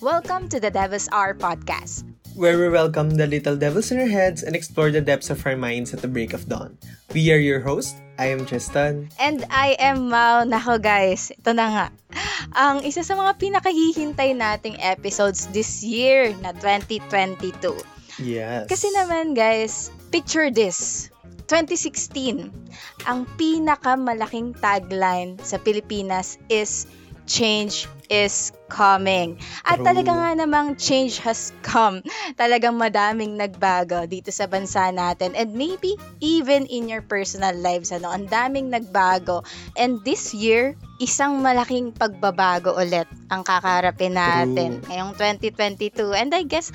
Welcome to the Devils Hour podcast. where we welcome the little devils in our heads and explore the depths of our minds at the break of dawn. We are your host. I am Tristan. And I am Mau. Nako guys, ito na nga. Ang isa sa mga pinakahihintay nating episodes this year na 2022. Yes. Kasi naman guys, picture this. 2016, ang pinakamalaking tagline sa Pilipinas is change is coming. At True. talaga nga namang change has come. Talagang madaming nagbago dito sa bansa natin. And maybe even in your personal lives, ano, ang daming nagbago. And this year, isang malaking pagbabago ulit ang kakarapin natin True. ngayong 2022. And I guess,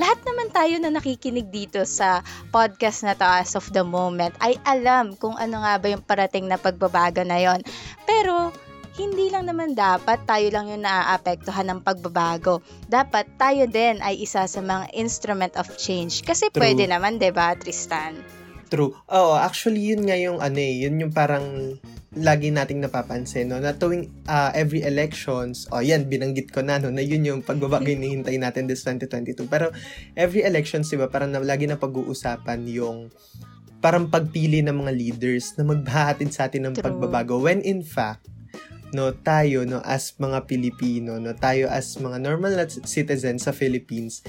lahat naman tayo na nakikinig dito sa podcast na to as of the moment ay alam kung ano nga ba yung parating na pagbabago na yon. Pero, hindi lang naman dapat tayo lang yung naaapektuhan ng pagbabago. Dapat tayo din ay isa sa mga instrument of change. Kasi True. pwede naman, 'di ba, Tristan? True. Oo, actually, yun nga yung ano eh, yun yung parang lagi nating napapansin, no? Na tuwing ah, every elections, oh yan, binanggit ko na, no? Na yun yung pagbabago hinihintay natin this 2022. Pero every elections, di ba, parang na, lagi na pag-uusapan yung parang pagpili ng mga leaders na magbahatid sa atin ng True. pagbabago. When in fact, no, tayo, no, as mga Pilipino, no, tayo as mga normal na citizens sa Philippines,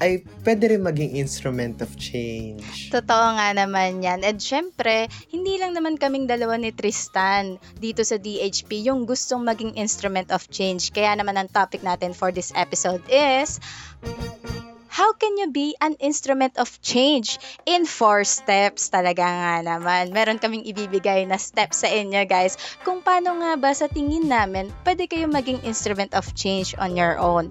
ay pwede rin maging instrument of change. Totoo nga naman yan. And syempre, hindi lang naman kaming dalawa ni Tristan dito sa DHP yung gustong maging instrument of change. Kaya naman ang topic natin for this episode is How can you be an instrument of change in four steps? Talaga nga naman. Meron kaming ibibigay na steps sa inyo guys kung paano nga ba sa tingin namin pwede kayo maging instrument of change on your own.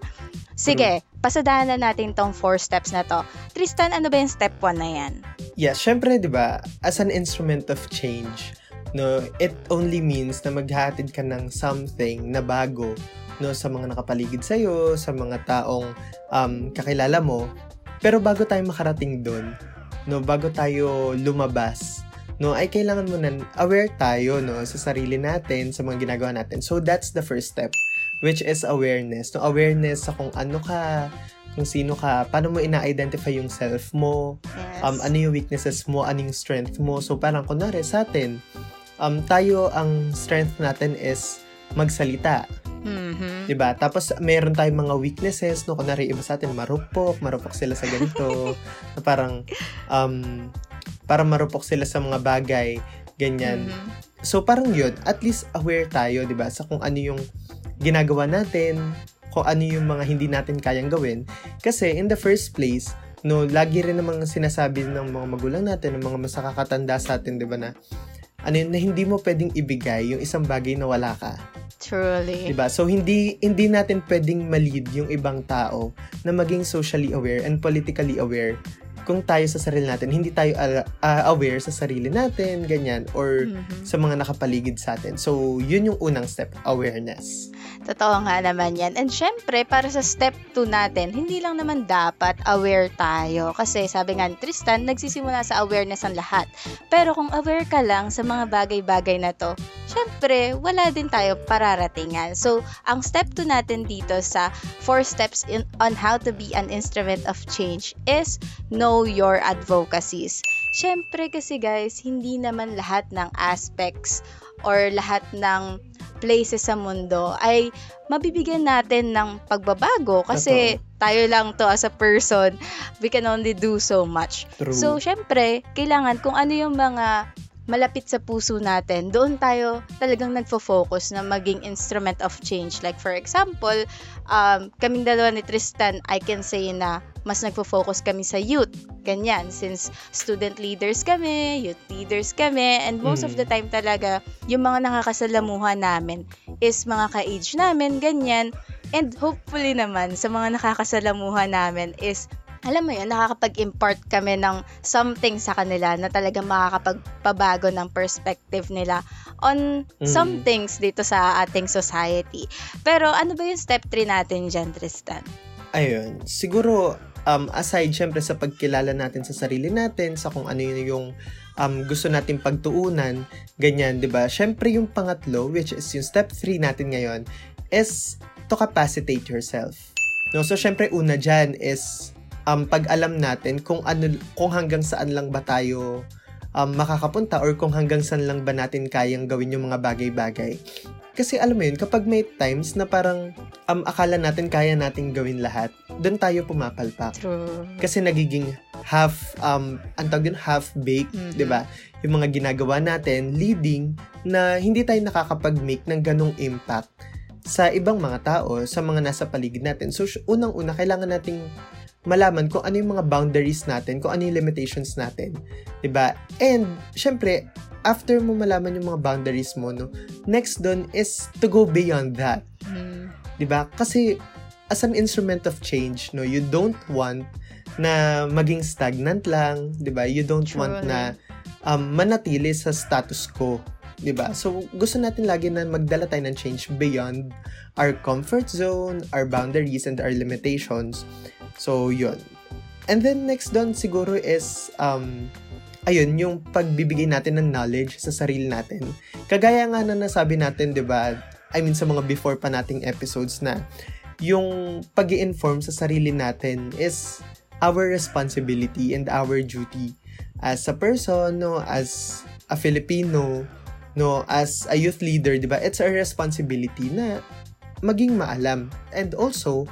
Sige, pasadahan na natin tong four steps na to. Tristan, ano ba yung step 1 na yan? Yeah, syempre, 'di ba, as an instrument of change, no, it only means na maghatid ka ng something na bago no sa mga nakapaligid sa sa mga taong um, kakilala mo. Pero bago tayo makarating doon, no, bago tayo lumabas, no, ay kailangan mo na aware tayo no sa sarili natin, sa mga ginagawa natin. So that's the first step, which is awareness. No, awareness sa kung ano ka, kung sino ka, paano mo ina-identify yung self mo, Yes. um, ano yung weaknesses mo, ano yung strength mo. So, parang kunwari sa atin, um, tayo, ang strength natin is magsalita. Mhm. 'di ba? Tapos, meron tayong mga weaknesses, no? Kunwari, iba sa atin, marupok, marupok sila sa ganito. na parang, um, parang marupok sila sa mga bagay, ganyan. Mhm. So, parang yun, at least aware tayo, 'di ba Sa kung ano yung ginagawa natin, kung ano yung mga hindi natin kayang gawin. Kasi, in the first place, no, lagi rin namang sinasabi ng mga magulang natin, ng mga mas nakakatanda sa atin, di ba na, ano yun, na hindi mo pwedeng ibigay yung isang bagay na wala ka. Truly. 'di ba? So hindi hindi natin pwedeng ma-lead yung ibang tao na maging socially aware and politically aware kung tayo sa sarili natin hindi tayo ala- ah, aware sa sarili natin, ganyan or Mhm. sa mga nakapaligid sa atin. So, yun yung unang step, awareness. Totoo nga naman yan. And syempre, para sa step 2 natin, hindi lang naman dapat aware tayo. Kasi sabi nga ni Tristan, nagsisimula sa awareness ang lahat. Pero kung aware ka lang sa mga bagay-bagay na to, syempre, wala din tayo pararatingan. So, ang step 2 natin dito sa 4 steps in, on how to be an instrument of change is know your advocacies. Syempre kasi guys, hindi naman lahat ng aspects or lahat ng places sa mundo ay mabibigyan natin ng pagbabago kasi tayo lang to as a person we can only do so much True. so syempre kailangan kung ano yung mga malapit sa puso natin, doon tayo talagang nagfo-focus na maging instrument of change. Like for example, um, kaming dalawa ni Tristan, I can say na mas nagfo-focus kami sa youth. Ganyan, since student leaders kami, youth leaders kami, and most of Mm. the time talaga, yung mga nakakasalamuhan namin is mga ka-age namin, ganyan. And hopefully naman, sa mga nakakasalamuhan namin is alam mo yun, nakakapag-impart kami ng something sa kanila na talagang makakapagpabago ng perspective nila on Mm. some things dito sa ating society. Pero ano ba yung step 3 natin dyan, Tristan? Ayun, siguro um, aside syempre sa pagkilala natin sa sarili natin, sa kung ano yun yung um, gusto natin pagtuunan, ganyan, di ba? Syempre yung pangatlo, which is yung step 3 natin ngayon, is to capacitate yourself. No, so syempre una dyan is um, pag alam natin kung ano kung hanggang saan lang ba tayo um, makakapunta or kung hanggang saan lang ba natin kayang gawin yung mga bagay-bagay. Kasi alam mo yun, kapag may times na parang um, akala natin kaya nating gawin lahat, doon tayo pumapalpak. True. Kasi nagiging half, um, ang tawag yun, half-baked, Mhm. di ba? Yung mga ginagawa natin, leading, na hindi tayo nakakapag-make ng ganong impact sa ibang mga tao, sa mga nasa paligid natin. So, unang-una, kailangan nating malaman kung ano yung mga boundaries natin, kung ano yung limitations natin. 'di ba? And, syempre, after mo malaman yung mga boundaries mo, no, next done is to go beyond that. Mm. 'di ba? Kasi as an instrument of change, no, you don't want na maging stagnant lang, 'di ba? You don't want Truly. na um, manatili sa status quo, 'di ba? So gusto natin lagi na magdala tayo ng change beyond our comfort zone, our boundaries and our limitations. So 'yun. And then next doon siguro is um ayun, yung pagbibigay natin ng knowledge sa sarili natin. Kagaya nga na nasabi natin, 'di ba? I mean sa mga before pa nating episodes na yung pag inform sa sarili natin is our responsibility and our duty as a person, no, as a Filipino, no, as a youth leader, 'di ba? It's our responsibility na maging maalam. And also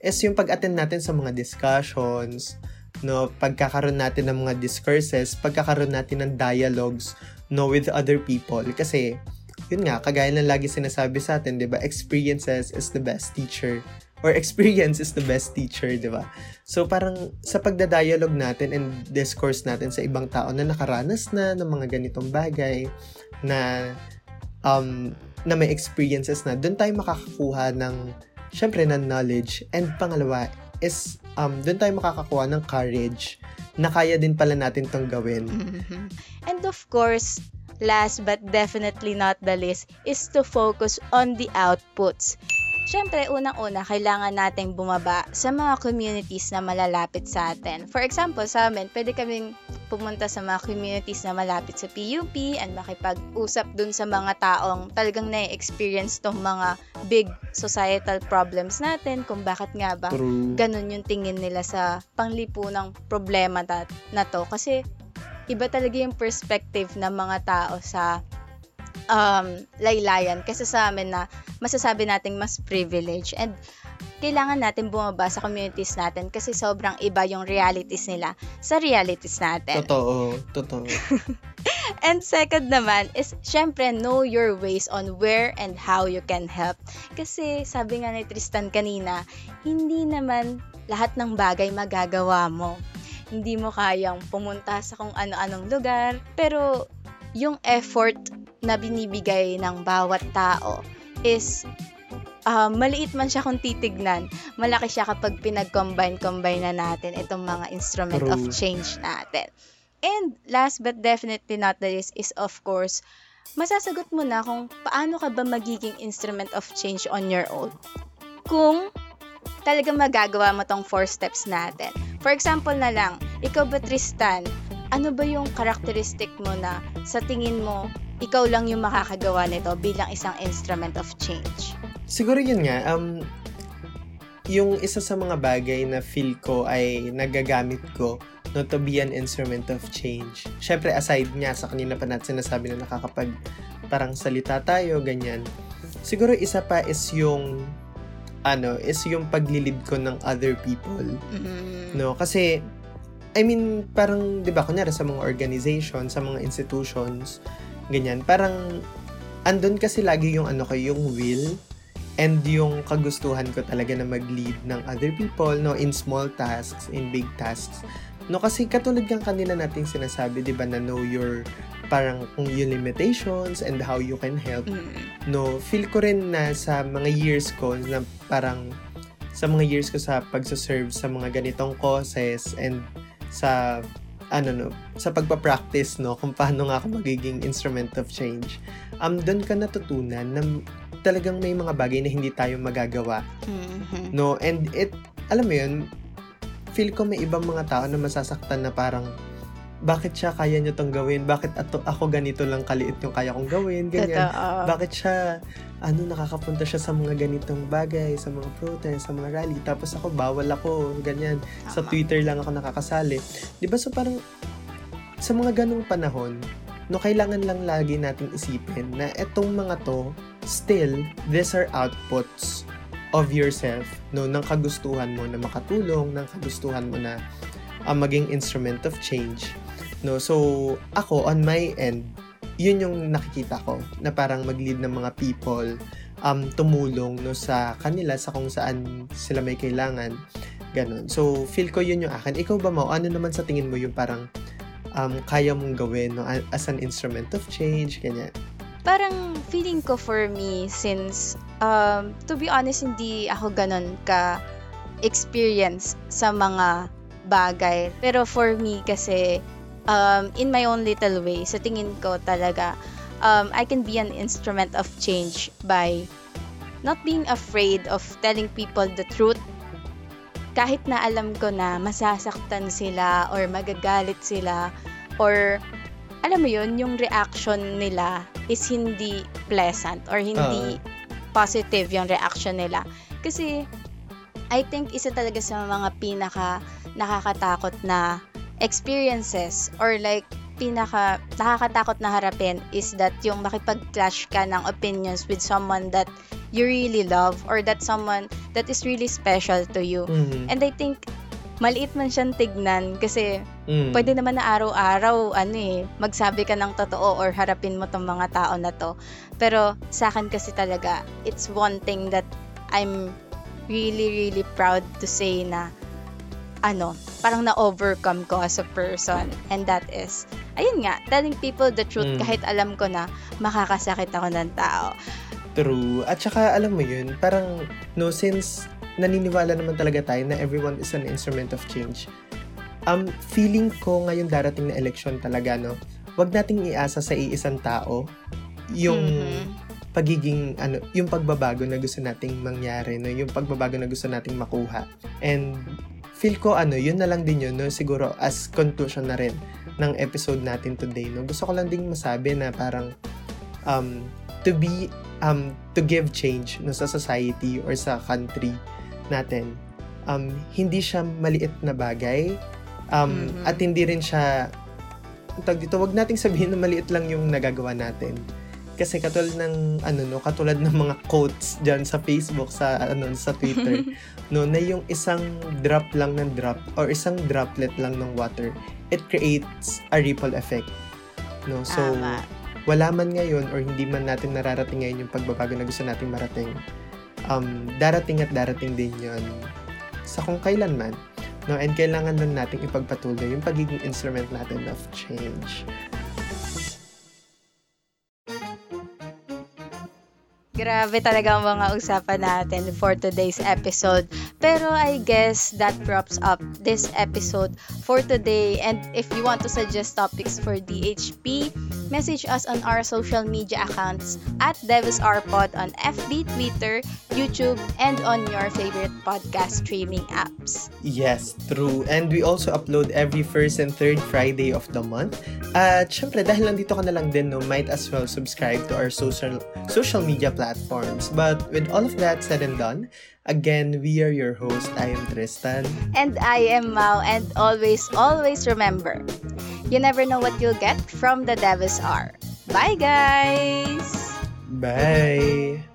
is yung pag-attend natin sa mga discussions, no, pagkakaroon natin ng mga discourses, pagkakaroon natin ng dialogues, no, with other people. Kasi, yun nga, kagaya ng lagi sinasabi sa atin, di ba, experiences is the best teacher. Or experience is the best teacher, di ba? So, parang sa pagdadialog natin and discourse natin sa ibang tao na nakaranas na ng mga ganitong bagay, na um, na may experiences na, doon tayo makakakuha ng, syempre, ng knowledge. And pangalawa is, um, doon tayo makakakuha ng courage na kaya din pala natin tong gawin. Mhm. And of course, last but definitely not the least, is to focus on the outputs. Siyempre, unang-una, kailangan nating bumaba sa mga communities na malalapit sa atin. For example, sa amin, pwede kaming pumunta sa mga communities na malapit sa PUP and makipag-usap dun sa mga taong talagang na-experience tong mga big societal problems natin, kung bakit nga ba True. ganun yung tingin nila sa panglipunang problema na, na to. Kasi iba talaga yung perspective ng mga tao sa um, laylayan kasi sa amin na masasabi nating mas privilege and kailangan natin bumaba sa communities natin kasi sobrang iba yung realities nila sa realities natin. Totoo. Totoo. And second naman is, syempre, know your ways on where and how you can help. Kasi, sabi nga ni Tristan kanina, hindi naman lahat ng bagay magagawa mo. Hindi mo kayang pumunta sa kung ano-anong lugar, pero yung effort na binibigay ng bawat tao is ah, maliit man siya kung titignan, malaki siya kapag pinag-combine-combine na natin itong mga instrument of True. change natin. And last but definitely not the least is of course, masasagot mo na kung paano ka ba magiging instrument of change on your own. Kung talagang magagawa mo tong four steps natin. For example na lang, ikaw ba Tristan, ano ba yung characteristic mo na sa tingin mo, ikaw lang yung makakagawa nito bilang isang instrument of change? Siguro yun nga, um, yung isa sa mga bagay na feel ko ay nagagamit ko no, to be an instrument of change. Siyempre, aside niya sa kanina pa natin sinasabi na nakakapag parang salita tayo, ganyan. Siguro isa pa is yung ano, is yung paglilid ko ng other people. Mm. No, kasi I mean, parang 'di ba kunyari sa mga organization, sa mga institutions, ganyan, parang andun kasi lagi yung ano ko, yung will and yung kagustuhan ko talaga na mag-lead ng other people, no, in small tasks, in big tasks. No, kasi katulad ng kanina nating sinasabi, 'di ba, na know your parang kung yung limitations and how you can help Mm. no, feel ko rin na sa mga years ko na parang sa mga years ko sa pagsaserve sa mga ganitong causes and sa ano no, sa pagpa-practice no, kung paano nga ako magiging instrument of change. Um, doon ka natutunan na talagang may mga bagay na hindi tayo magagawa Mhm. no and it alam mo yun feel ko may ibang mga tao na masasaktan na parang bakit siya kaya niyo tong gawin? Bakit ato, ako ganito lang kaliit yung kaya kong gawin? Ganyan. Totoo. Bakit siya, ano, nakakapunta siya sa mga ganitong bagay, sa mga protest, sa mga rally, tapos ako, bawal ako, ganyan. Sa Tama. Twitter lang ako nakakasali. Di ba? So parang, sa mga ganong panahon, no, kailangan lang lagi nating isipin na etong mga to, still, these are outputs of yourself, no, ng kagustuhan mo na makatulong, ng kagustuhan mo na ah, maging instrument of change. No, so ako on my end, yun yung nakikita ko na parang mag-lead ng mga people um tumulong no sa kanila sa kung saan sila may kailangan. Ganon. So feel ko yun yung akin. Ikaw ba mo ano naman sa tingin mo yung parang um kaya mong gawin no as an instrument of change ganyan. Parang feeling ko for me, since, um, to be honest, hindi ako ganun ka experience sa mga bagay. Pero for me kasi, um, in my own little way, sa tingin ko talaga, um, I can be an instrument of change by not being afraid of telling people the truth. Kahit na alam ko na masasaktan sila or magagalit sila or alam mo yun, yung reaction nila is hindi pleasant or hindi positive yung reaction nila. Kasi, I think isa talaga sa mga pinaka nakakatakot na experiences or like pinaka nakakatakot na harapin is that yung makipag-clash ka ng opinions with someone that you really love or that someone that is really special to you. Mhm. And I think maliit man siyang tignan kasi Mm. pwede naman na araw-araw, ano eh, magsabi ka ng totoo or harapin mo tong mga tao na to. Pero sa akin kasi talaga, it's one thing that I'm really, really proud to say na, ano, parang na-overcome ko as a person. And that is, ayun nga, telling people the truth Mm. kahit alam ko na makakasakit ako ng tao. True. At saka, alam mo yun, parang, no, since naniniwala naman talaga tayo na everyone is an instrument of change, um, feeling ko ngayon darating na election talaga, no, wag nating iasa sa iisang tao yung Mhm. pagiging, ano, yung pagbabago na gusto nating mangyari, no, yung pagbabago na gusto nating makuha. And, feel ko, ano, yun na lang din yun, no, siguro, as conclusion na rin ng episode natin today, no, gusto ko lang ding masabi na parang, um, to be um to give change no sa society or sa country natin. Um hindi siya maliit na bagay. Um Mhm. at hindi rin siya tawag dito wag nating sabihin na maliit lang yung nagagawa natin kasi katulad ng ano no katulad ng mga quotes diyan sa Facebook sa ano sa Twitter no na yung isang drop lang ng drop or isang droplet lang ng water it creates a ripple effect no so Tama. wala man ngayon or hindi man natin nararating ngayon yung pagbabago na gusto nating marating, um, darating at darating din yon sa kung kailan man. No? And kailangan lang nating ipagpatuloy yung pagiging instrument natin of change. Grabe talaga ang mga usapan natin for today's episode. Pero I guess that wraps up this episode for today. And if you want to suggest topics for DHP, message us on our social media accounts at DevisRPod on FB, Twitter, YouTube, and on your favorite podcast streaming apps. Yes, true. And we also upload every first and third Friday of the month. At syempre, dahil nandito ka na lang din, no, might as well subscribe to our social social media platforms. But with all of that said and done, again, we are your host. I am Tristan. And I am Mao, and always, always remember, you never know what you'll get from the Devis R. Bye, guys! Bye!